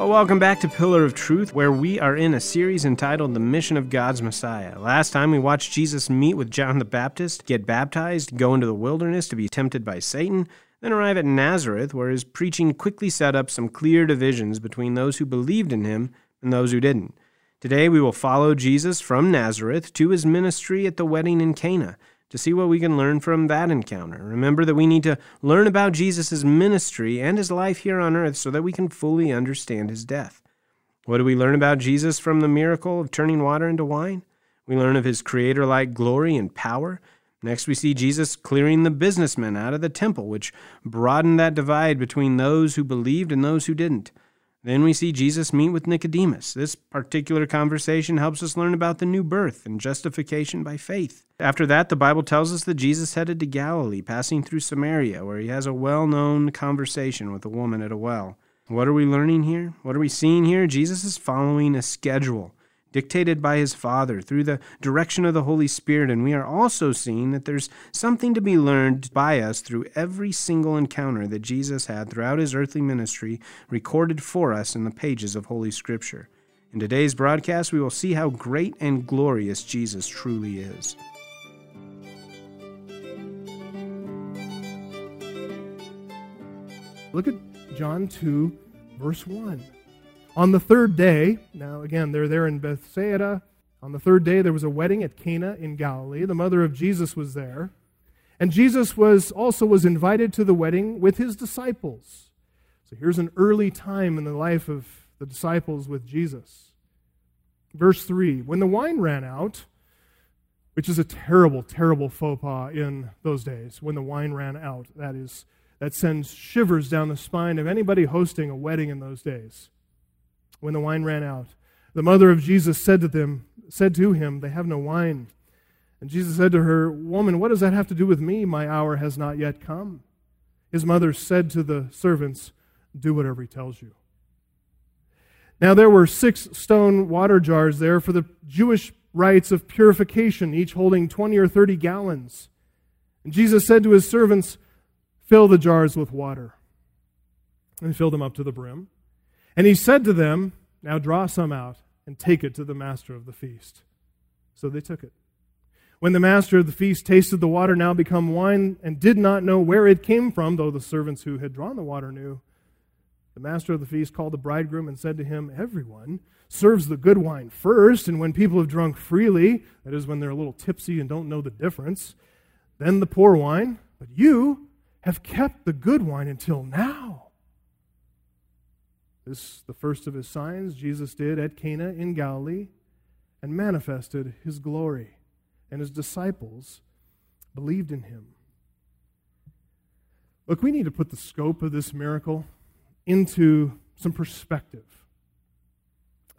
Well, welcome back to Pillar of Truth, where we are in a series entitled The Mission of God's Messiah. Last time we watched Jesus meet with John the Baptist, get baptized, go into the wilderness to be tempted by Satan, then arrive at Nazareth, where his preaching quickly set up some clear divisions between those who believed in him and those who didn't. Today we will follow Jesus from Nazareth to his ministry at the wedding in Cana to see what we can learn from that encounter. Remember that we need to learn about Jesus' ministry and his life here on earth so that we can fully understand his death. What do we learn about Jesus from the miracle of turning water into wine? We learn of his creator like glory and power. Next, we see Jesus clearing the businessmen out of the temple, which broadened that divide between those who believed and those who didn't. Then we see Jesus meet with Nicodemus. This particular conversation helps us learn about the new birth and justification by faith. After that, the Bible tells us that Jesus headed to Galilee, passing through Samaria, where he has a well known conversation with a woman at a well. What are we learning here? What are we seeing here? Jesus is following a schedule dictated by his Father through the direction of the Holy Spirit. And we are also seeing that there's something to be learned by us through every single encounter that Jesus had throughout his earthly ministry, recorded for us in the pages of Holy Scripture. In today's broadcast, we will see how great and glorious Jesus truly is. Look at John 2, verse 1. On the third day, now again, they're there in Bethsaida. On the third day, there was a wedding at Cana in Galilee. The mother of Jesus was there. And Jesus was also was invited to the wedding with his disciples. So here's an early time in the life of the disciples with Jesus. Verse 3 When the wine ran out, which is a terrible, terrible faux pas in those days, when the wine ran out, that is, that sends shivers down the spine of anybody hosting a wedding in those days when the wine ran out. The mother of Jesus said to them, said to him, They have no wine. And Jesus said to her, Woman, what does that have to do with me? My hour has not yet come. His mother said to the servants, Do whatever he tells you. Now there were six stone water jars there for the Jewish rites of purification, each holding 20 or 30 gallons. And Jesus said to his servants, Fill the jars with water. And filled them up to the brim. And he said to them, Now draw some out and take it to the master of the feast. So they took it. When the master of the feast tasted the water now become wine and did not know where it came from, though the servants who had drawn the water knew, the master of the feast called the bridegroom and said to him, Everyone serves the good wine first, and when people have drunk freely, that is, when they're a little tipsy and don't know the difference, then the poor wine. But you have kept the good wine until now. This the first of his signs Jesus did at Cana in Galilee and manifested his glory, and his disciples believed in him. Look, we need to put the scope of this miracle into some perspective.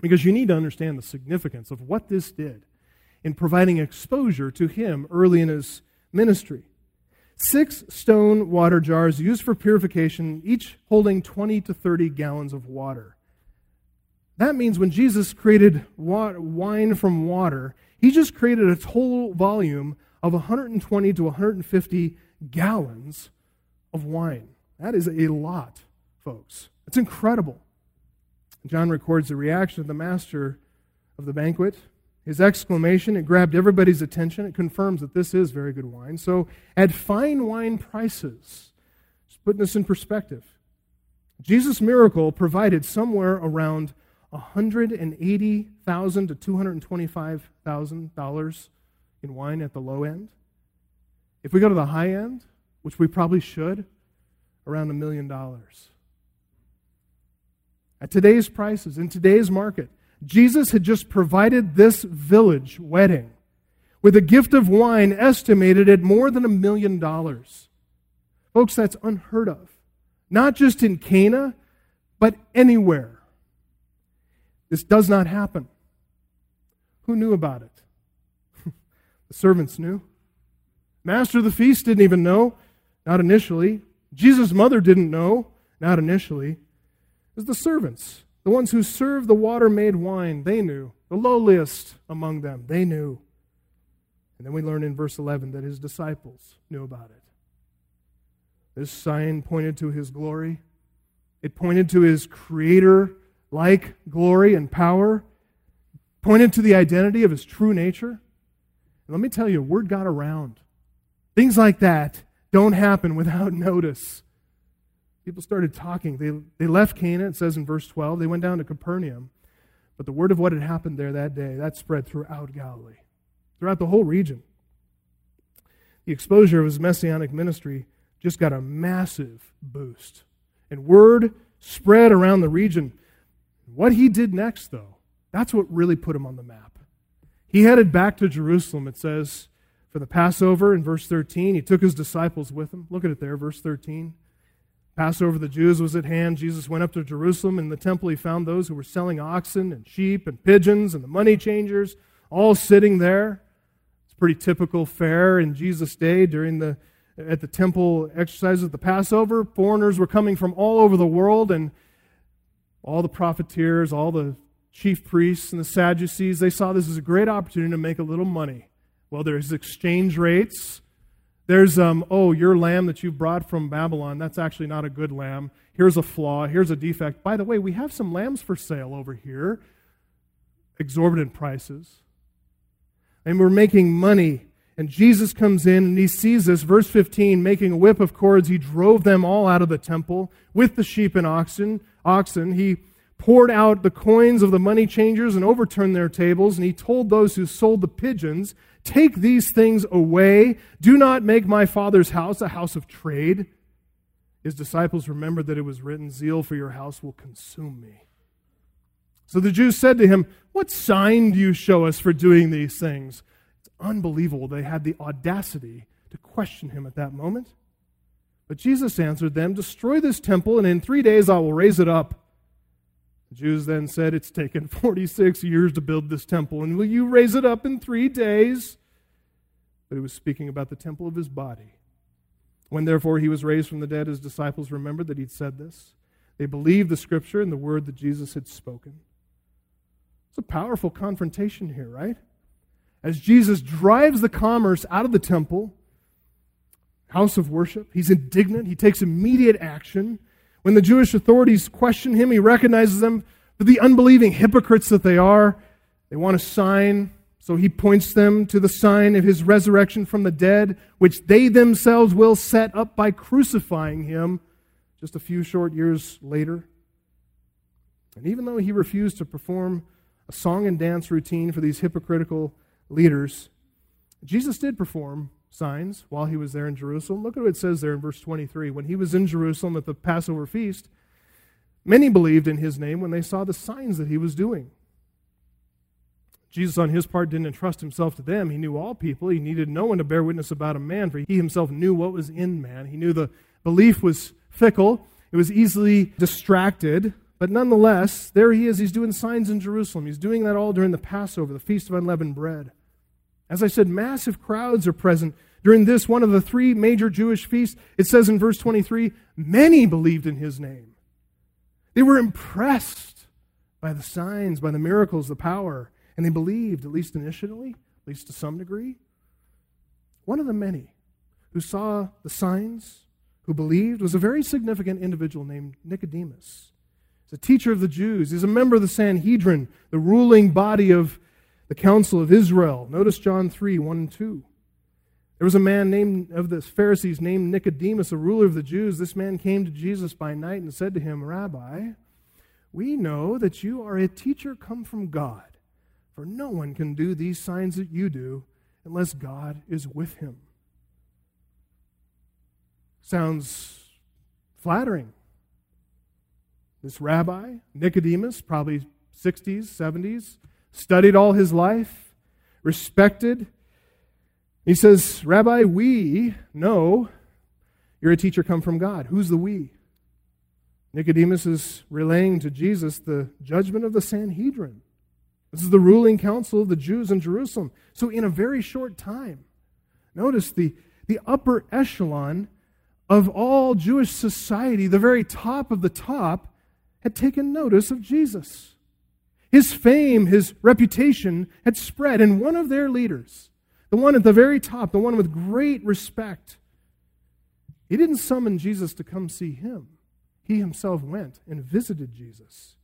Because you need to understand the significance of what this did in providing exposure to him early in his ministry six stone water jars used for purification, each holding 20 to 30 gallons of water. That means when Jesus created wine from water, he just created a total volume of 120 to 150 gallons of wine. That is a lot, folks. It's incredible. John records the reaction of the master of the banquet his exclamation, it grabbed everybody's attention. It confirms that this is very good wine. So, at fine wine prices, just putting this in perspective, Jesus' miracle provided somewhere around 180,000 to $225,000 in wine at the low end. If we go to the high end, which we probably should, around a million dollars. At today's prices, in today's market, Jesus had just provided this village wedding with a gift of wine estimated at more than a million dollars. Folks, that's unheard of. Not just in Cana, but anywhere. This does not happen. Who knew about it? the servants knew. Master of the feast didn't even know, not initially. Jesus' mother didn't know, not initially. It was the servants. The ones who served the water made wine, they knew. The lowliest among them, they knew. And then we learn in verse 11 that his disciples knew about it. This sign pointed to his glory, it pointed to his creator like glory and power, pointed to the identity of his true nature. And let me tell you, word got around. Things like that don't happen without notice. People started talking. They, they left Cana, it says in verse 12. They went down to Capernaum. But the word of what had happened there that day, that spread throughout Galilee, throughout the whole region. The exposure of his messianic ministry just got a massive boost. And word spread around the region. What he did next, though, that's what really put him on the map. He headed back to Jerusalem, it says, for the Passover in verse 13. He took his disciples with him. Look at it there, verse 13. Passover of the Jews was at hand. Jesus went up to Jerusalem. In the temple, he found those who were selling oxen and sheep and pigeons and the money changers all sitting there. It's pretty typical fare in Jesus' day during the at the temple exercises of the Passover. Foreigners were coming from all over the world, and all the profiteers, all the chief priests and the Sadducees, they saw this as a great opportunity to make a little money. Well, there's exchange rates. There's, um, oh, your lamb that you've brought from Babylon, that's actually not a good lamb. Here's a flaw. Here's a defect. By the way, we have some lambs for sale over here. Exorbitant prices. And we're making money. And Jesus comes in and he sees this. Verse 15, making a whip of cords, he drove them all out of the temple with the sheep and oxen. Oxen. He poured out the coins of the money changers and overturned their tables. And he told those who sold the pigeons, Take these things away. Do not make my father's house a house of trade. His disciples remembered that it was written, Zeal for your house will consume me. So the Jews said to him, What sign do you show us for doing these things? It's unbelievable. They had the audacity to question him at that moment. But Jesus answered them, Destroy this temple, and in three days I will raise it up. The Jews then said, It's taken 46 years to build this temple, and will you raise it up in three days? But he was speaking about the temple of his body. When therefore he was raised from the dead, his disciples remembered that he'd said this. They believed the scripture and the word that Jesus had spoken. It's a powerful confrontation here, right? As Jesus drives the commerce out of the temple, house of worship, he's indignant. He takes immediate action. When the Jewish authorities question him, he recognizes them for the unbelieving hypocrites that they are. They want a sign, so he points them to the sign of his resurrection from the dead, which they themselves will set up by crucifying him just a few short years later. And even though he refused to perform a song and dance routine for these hypocritical leaders, Jesus did perform signs while he was there in Jerusalem. Look at what it says there in verse 23. When he was in Jerusalem at the Passover feast, many believed in his name when they saw the signs that he was doing. Jesus, on his part, didn't entrust himself to them. He knew all people. He needed no one to bear witness about a man, for he himself knew what was in man. He knew the belief was fickle, it was easily distracted. But nonetheless, there he is. He's doing signs in Jerusalem. He's doing that all during the Passover, the Feast of Unleavened Bread. As I said, massive crowds are present during this, one of the three major Jewish feasts. It says in verse 23 many believed in his name. They were impressed by the signs, by the miracles, the power, and they believed, at least initially, at least to some degree. One of the many who saw the signs, who believed, was a very significant individual named Nicodemus. He's a teacher of the Jews. He's a member of the Sanhedrin, the ruling body of the council of Israel. Notice John 3 1 and 2. There was a man named of the Pharisees named Nicodemus, a ruler of the Jews. This man came to Jesus by night and said to him, Rabbi, we know that you are a teacher come from God, for no one can do these signs that you do unless God is with him. Sounds flattering. This rabbi, Nicodemus, probably 60s, 70s, studied all his life, respected. He says, Rabbi, we know you're a teacher come from God. Who's the we? Nicodemus is relaying to Jesus the judgment of the Sanhedrin. This is the ruling council of the Jews in Jerusalem. So, in a very short time, notice the, the upper echelon of all Jewish society, the very top of the top, had taken notice of Jesus. His fame, his reputation had spread, and one of their leaders, the one at the very top, the one with great respect, he didn't summon Jesus to come see him. He himself went and visited Jesus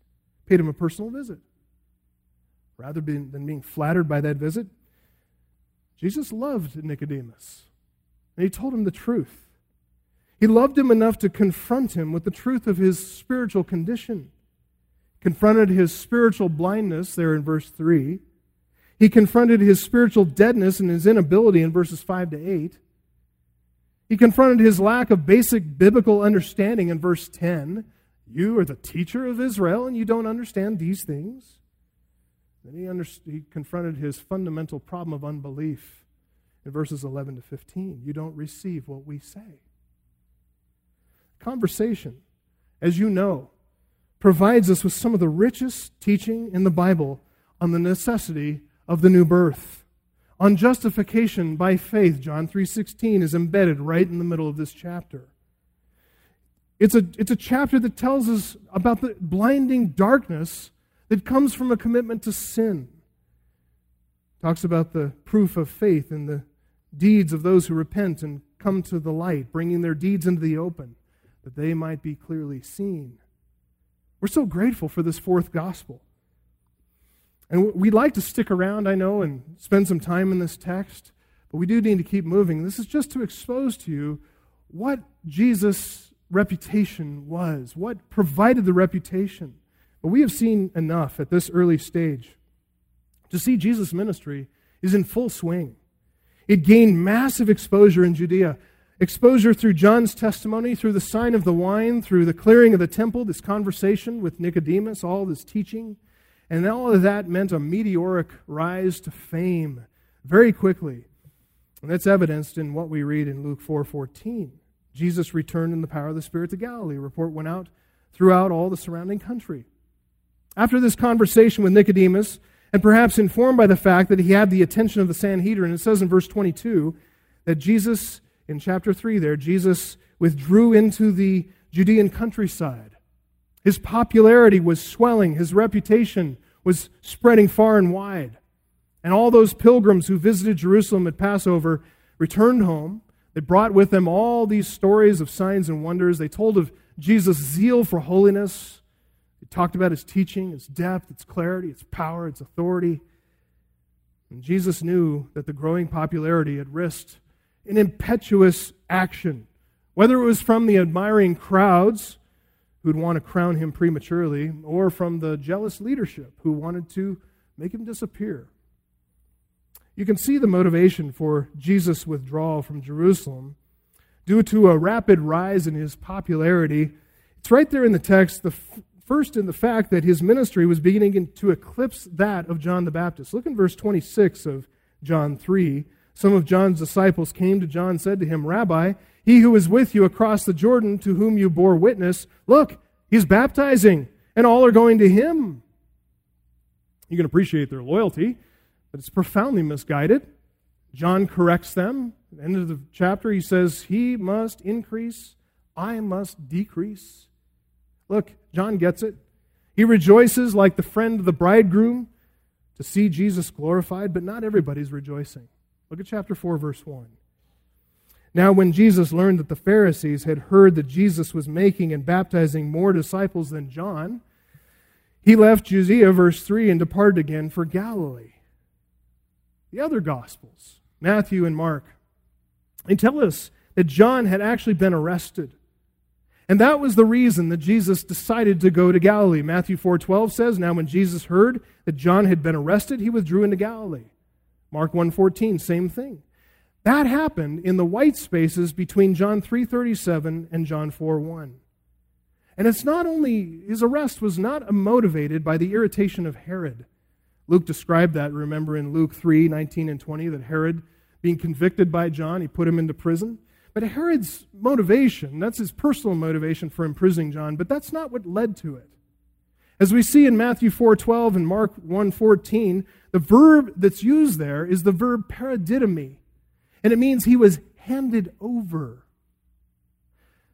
paid him a personal visit. Rather than being flattered by that visit, Jesus loved Nicodemus, and he told him the truth. He loved him enough to confront him with the truth of his spiritual condition. Confronted his spiritual blindness there in verse 3. He confronted his spiritual deadness and his inability in verses 5 to 8. He confronted his lack of basic biblical understanding in verse 10. You are the teacher of Israel and you don't understand these things. Then he, under, he confronted his fundamental problem of unbelief in verses 11 to 15. You don't receive what we say. Conversation, as you know, provides us with some of the richest teaching in the Bible on the necessity of the new birth. On justification by faith, John 3:16 is embedded right in the middle of this chapter. It's a, it's a chapter that tells us about the blinding darkness that comes from a commitment to sin. Talks about the proof of faith in the deeds of those who repent and come to the light, bringing their deeds into the open, that they might be clearly seen. We're so grateful for this fourth gospel. And we'd like to stick around, I know, and spend some time in this text, but we do need to keep moving. This is just to expose to you what Jesus' reputation was, what provided the reputation. But we have seen enough at this early stage to see Jesus' ministry is in full swing. It gained massive exposure in Judea. Exposure through John's testimony, through the sign of the wine, through the clearing of the temple, this conversation with Nicodemus, all this teaching. And all of that meant a meteoric rise to fame very quickly. And that's evidenced in what we read in Luke 4:14. Jesus returned in the power of the Spirit to Galilee. report went out throughout all the surrounding country. After this conversation with Nicodemus, and perhaps informed by the fact that he had the attention of the Sanhedrin, it says in verse 22 that Jesus, in chapter 3 there, Jesus withdrew into the Judean countryside. His popularity was swelling, his reputation was spreading far and wide. And all those pilgrims who visited Jerusalem at Passover returned home. They brought with them all these stories of signs and wonders. They told of Jesus' zeal for holiness, They talked about his teaching, its depth, its clarity, its power, its authority. And Jesus knew that the growing popularity had risked an impetuous action, whether it was from the admiring crowds who'd want to crown him prematurely, or from the jealous leadership who wanted to make him disappear. You can see the motivation for Jesus' withdrawal from Jerusalem due to a rapid rise in his popularity. It's right there in the text, the First, in the fact that his ministry was beginning to eclipse that of John the Baptist. Look in verse 26 of John 3. Some of John's disciples came to John and said to him, Rabbi, he who is with you across the Jordan, to whom you bore witness, look, he's baptizing, and all are going to him. You can appreciate their loyalty, but it's profoundly misguided. John corrects them. At the end of the chapter, he says, He must increase, I must decrease. Look, John gets it. He rejoices like the friend of the bridegroom to see Jesus glorified, but not everybody's rejoicing. Look at chapter 4, verse 1. Now, when Jesus learned that the Pharisees had heard that Jesus was making and baptizing more disciples than John, he left Judea, verse 3, and departed again for Galilee. The other Gospels, Matthew and Mark, they tell us that John had actually been arrested. And that was the reason that Jesus decided to go to Galilee. Matthew 4:12 says, "Now when Jesus heard that John had been arrested, he withdrew into Galilee." Mark 1:14, same thing. That happened in the white spaces between John 3:37 and John 4:1. And it's not only his arrest was not motivated by the irritation of Herod. Luke described that, remember in Luke 3, 19 and 20, that Herod, being convicted by John, he put him into prison. But Herod's motivation, that's his personal motivation for imprisoning John, but that's not what led to it. As we see in Matthew 4:12 and Mark 1:14, the verb that's used there is the verb paradidomi, and it means he was handed over.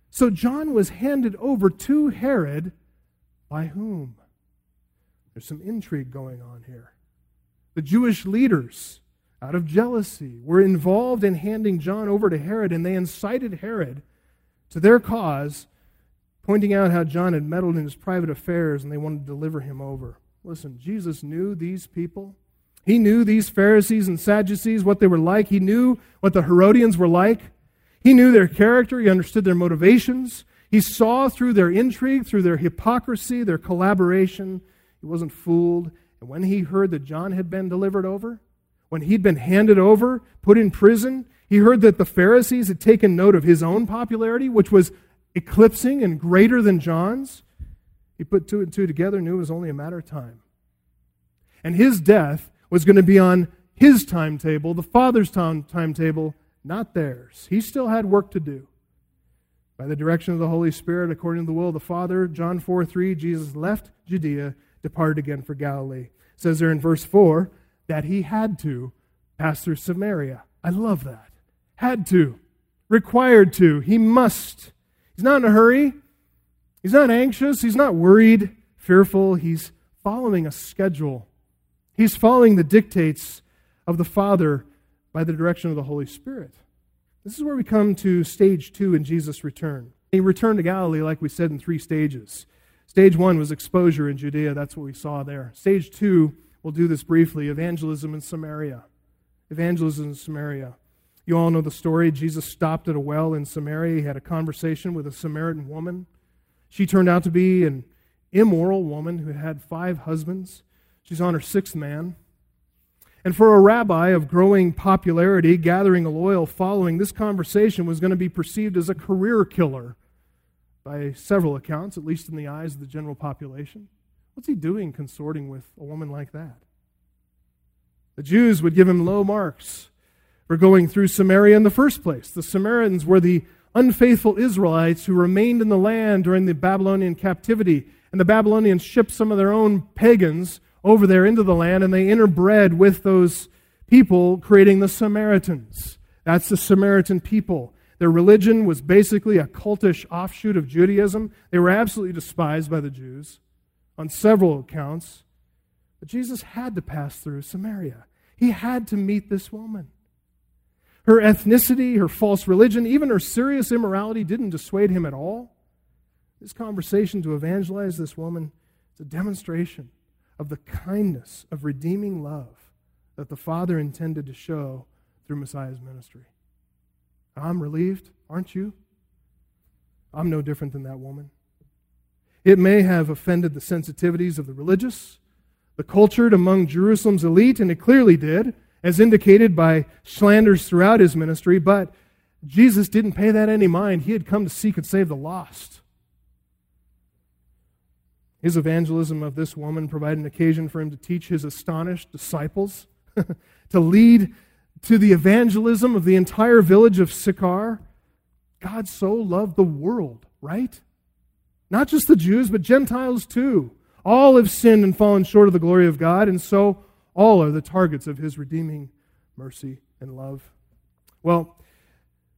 So John was handed over to Herod by whom? There's some intrigue going on here. The Jewish leaders out of jealousy, were involved in handing John over to Herod, and they incited Herod to their cause pointing out how John had meddled in his private affairs and they wanted to deliver him over. Listen, Jesus knew these people. He knew these Pharisees and Sadducees, what they were like. He knew what the Herodians were like. He knew their character. He understood their motivations. He saw through their intrigue, through their hypocrisy, their collaboration. He wasn't fooled. And when he heard that John had been delivered over, when he'd been handed over, put in prison, he heard that the Pharisees had taken note of his own popularity, which was eclipsing and greater than John's. He put two and two together, knew it was only a matter of time. And his death was going to be on his timetable, the Father's timetable, not theirs. He still had work to do. By the direction of the Holy Spirit, according to the will of the Father, John 4 3, Jesus left Judea, departed again for Galilee. It says there in verse 4 that he had to pass through Samaria. I love that. Had to. Required to. He must. He's not in a hurry. He's not anxious. He's not worried, fearful. He's following a schedule. He's following the dictates of the Father by the direction of the Holy Spirit. This is where we come to stage two in Jesus' return. He returned to Galilee, like we said, in three stages. Stage one was exposure in Judea. That's what we saw there. Stage two, we'll do this briefly evangelism in Samaria. Evangelism in Samaria. You all know the story. Jesus stopped at a well in Samaria. He had a conversation with a Samaritan woman. She turned out to be an immoral woman who had five husbands. She's on her sixth man. And for a rabbi of growing popularity, gathering a loyal following, this conversation was going to be perceived as a career killer by several accounts, at least in the eyes of the general population. What's he doing consorting with a woman like that? The Jews would give him low marks for going through Samaria in the first place. The Samaritans were the unfaithful Israelites who remained in the land during the Babylonian captivity. And the Babylonians shipped some of their own pagans over there into the land, and they interbred with those people, creating the Samaritans. That's the Samaritan people. Their religion was basically a cultish offshoot of Judaism. They were absolutely despised by the Jews on several accounts. But Jesus had to pass through Samaria. He had to meet this woman. Her ethnicity, her false religion, even her serious immorality didn't dissuade him at all. This conversation to evangelize this woman is a demonstration of the kindness of redeeming love that the Father intended to show through Messiah's ministry. I'm relieved, aren't you? I'm no different than that woman. It may have offended the sensitivities of the religious, the cultured among Jerusalem's elite, and it clearly did as indicated by slanders throughout his ministry, but Jesus didn't pay that any mind. He had come to seek and save the lost. His evangelism of this woman provided an occasion for him to teach his astonished disciples, to lead to the evangelism of the entire village of Sychar. God so loved the world, right? Not just the Jews, but Gentiles too. All have sinned and fallen short of the glory of God, and so all are the targets of his redeeming mercy and love. Well,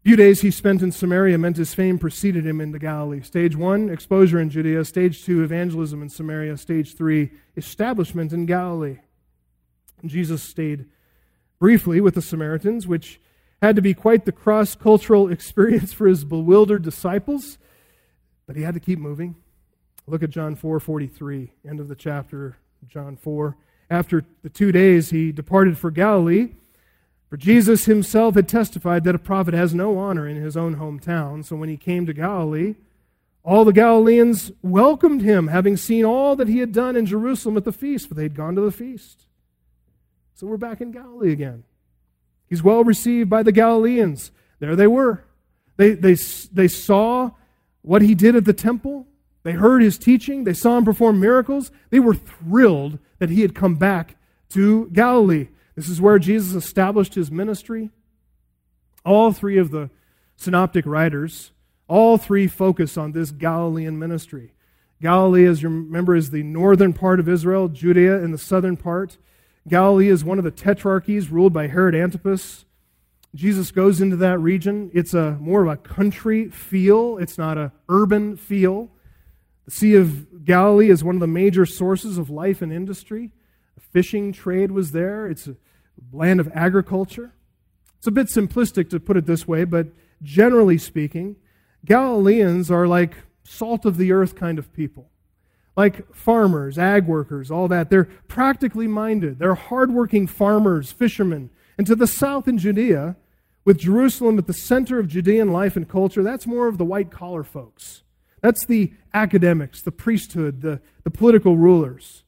few days he spent in Samaria meant his fame preceded him into Galilee. Stage one, exposure in Judea. Stage two, evangelism in Samaria. Stage three, establishment in Galilee. Jesus stayed briefly with the Samaritans, which had to be quite the cross cultural experience for his bewildered disciples, but he had to keep moving. Look at John 4 43, end of the chapter, John 4. After the two days, he departed for Galilee. For Jesus himself had testified that a prophet has no honor in his own hometown. So when he came to Galilee, all the Galileans welcomed him, having seen all that he had done in Jerusalem at the feast, for they had gone to the feast. So we're back in Galilee again. He's well received by the Galileans. There they were. They, they, they saw what he did at the temple. They heard his teaching. They saw him perform miracles. They were thrilled that he had come back to Galilee. This is where Jesus established his ministry. All three of the synoptic writers, all three focus on this Galilean ministry. Galilee, as you remember, is the northern part of Israel, Judea in the southern part. Galilee is one of the tetrarchies ruled by Herod Antipas. Jesus goes into that region. It's a more of a country feel. It's not an urban feel. The Sea of Galilee is one of the major sources of life and industry. The fishing trade was there. It's a land of agriculture. It's a bit simplistic to put it this way, but generally speaking, Galileans are like salt of the earth kind of people. Like farmers, ag workers, all that. They're practically minded. They're hardworking farmers, fishermen. And to the south in Judea, with Jerusalem at the center of Judean life and culture, that's more of the white collar folks. That's the academics, the priesthood, the, the political rulers.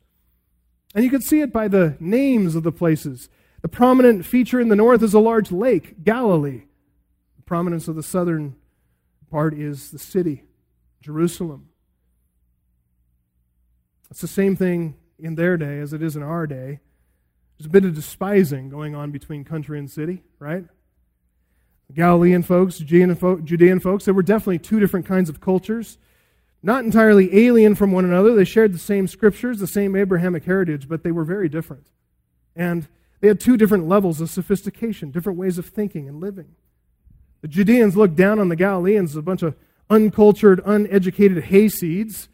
And you can see it by the names of the places. The prominent feature in the north is a large lake, Galilee. The prominence of the southern part is the city, Jerusalem. It's the same thing in their day as it is in our day. There's a bit of despising going on between country and city, right? Galilean folks, Judean folks, there were definitely two different kinds of cultures. Not entirely alien from one another. They shared the same scriptures, the same Abrahamic heritage, but they were very different. And they had two different levels of sophistication, different ways of thinking and living. The Judeans looked down on the Galileans as a bunch of uncultured, uneducated hayseeds,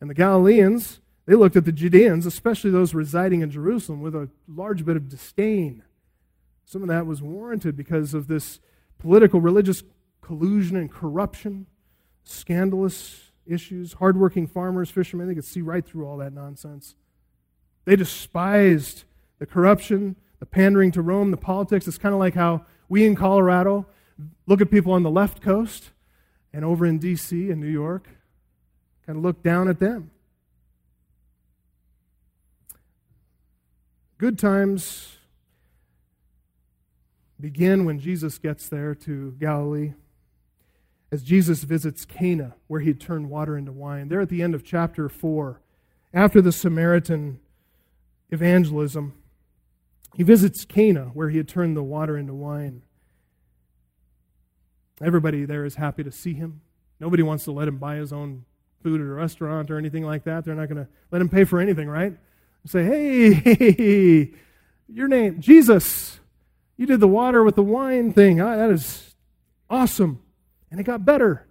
and the Galileans, they looked at the Judeans, especially those residing in Jerusalem, with a large bit of disdain. Some of that was warranted because of this political, religious collusion and corruption, scandalous issues, hardworking farmers, fishermen, they could see right through all that nonsense. They despised the corruption, the pandering to Rome, the politics. It's kind of like how we in Colorado look at people on the left coast and over in D.C. and New York, kind of look down at them. Good times begin when Jesus gets there to Galilee. As Jesus visits Cana, where he turned water into wine. There at the end of chapter 4, after the Samaritan evangelism, he visits Cana, where he had turned the water into wine. Everybody there is happy to see him. Nobody wants to let him buy his own food at a restaurant or anything like that. They're not going to let him pay for anything, right? Say, hey, hey, your name, Jesus. You did the water with the wine thing. That is awesome. And it got better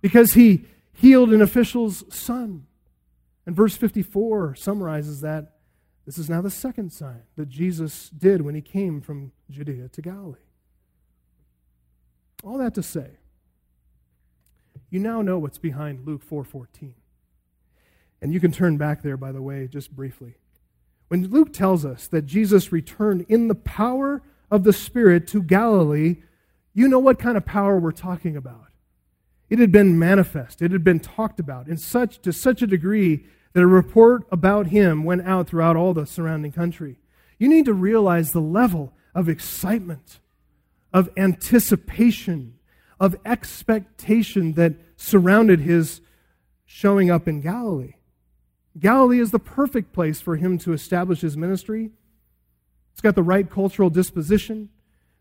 because he healed an official's son. And verse 54 summarizes that. This is now the second sign that Jesus did when he came from Judea to Galilee. All that to say, you now know what's behind Luke 4:14. And you can turn back there by the way just briefly. When Luke tells us that Jesus returned in the power of the Spirit to Galilee, you know what kind of power we're talking about. It had been manifest, it had been talked about in such to such a degree that a report about him went out throughout all the surrounding country. You need to realize the level of excitement, of anticipation, of expectation that surrounded his showing up in Galilee. Galilee is the perfect place for him to establish his ministry. It's got the right cultural disposition.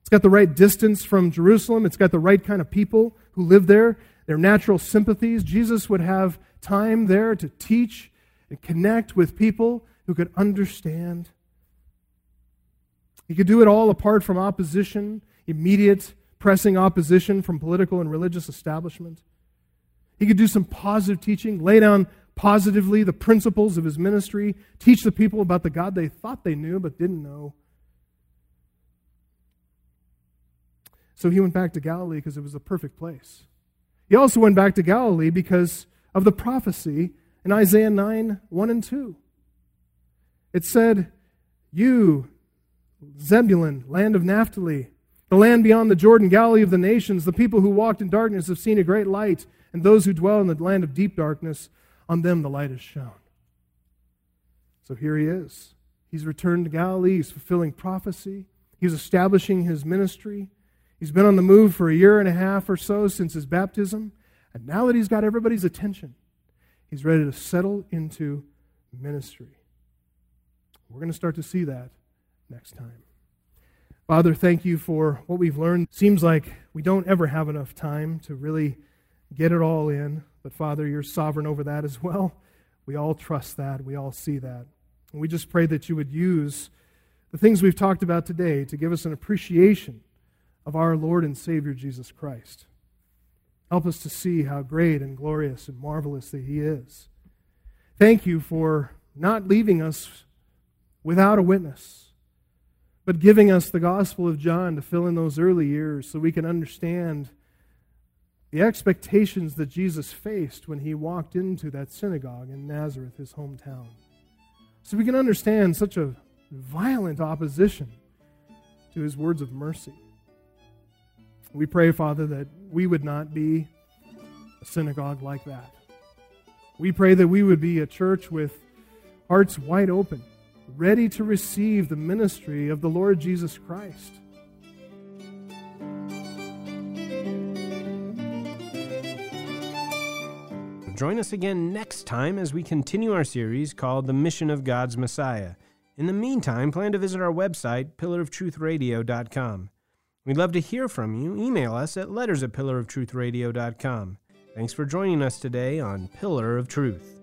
It's got the right distance from Jerusalem. It's got the right kind of people who live there, their natural sympathies. Jesus would have time there to teach and connect with people who could understand. He could do it all apart from opposition, immediate pressing opposition from political and religious establishment. He could do some positive teaching, lay down positively the principles of his ministry, teach the people about the God they thought they knew but didn't know. So he went back to Galilee because it was the perfect place. He also went back to Galilee because of the prophecy in Isaiah 9 1 and 2. It said, You, Zebulun, land of Naphtali, the land beyond the Jordan, Galilee of the nations, the people who walked in darkness have seen a great light, and those who dwell in the land of deep darkness, on them the light has shone. So here he is. He's returned to Galilee. He's fulfilling prophecy. He's establishing his ministry. He's been on the move for a year and a half or so since his baptism. And now that he's got everybody's attention, He's ready to settle into ministry. We're going to start to see that next time. Father, thank you for what we've learned. Seems like we don't ever have enough time to really get it all in, but Father, you're sovereign over that as well. We all trust that. We all see that. And we just pray that you would use the things we've talked about today to give us an appreciation of our Lord and Savior Jesus Christ. Help us to see how great and glorious and marvelous that He is. Thank you for not leaving us without a witness, but giving us the Gospel of John to fill in those early years so we can understand the expectations that Jesus faced when he walked into that synagogue in Nazareth, his hometown. So we can understand such a violent opposition to his words of mercy. We pray, Father, that we would not be a synagogue like that. We pray that we would be a church with hearts wide open, ready to receive the ministry of the Lord Jesus Christ. Join us again next time as we continue our series called The Mission of God's Messiah. In the meantime, plan to visit our website, pillaroftruthradio.com. We'd love to hear from you. Email us at letters at pillaroftruthradio.com. Thanks for joining us today on Pillar of Truth.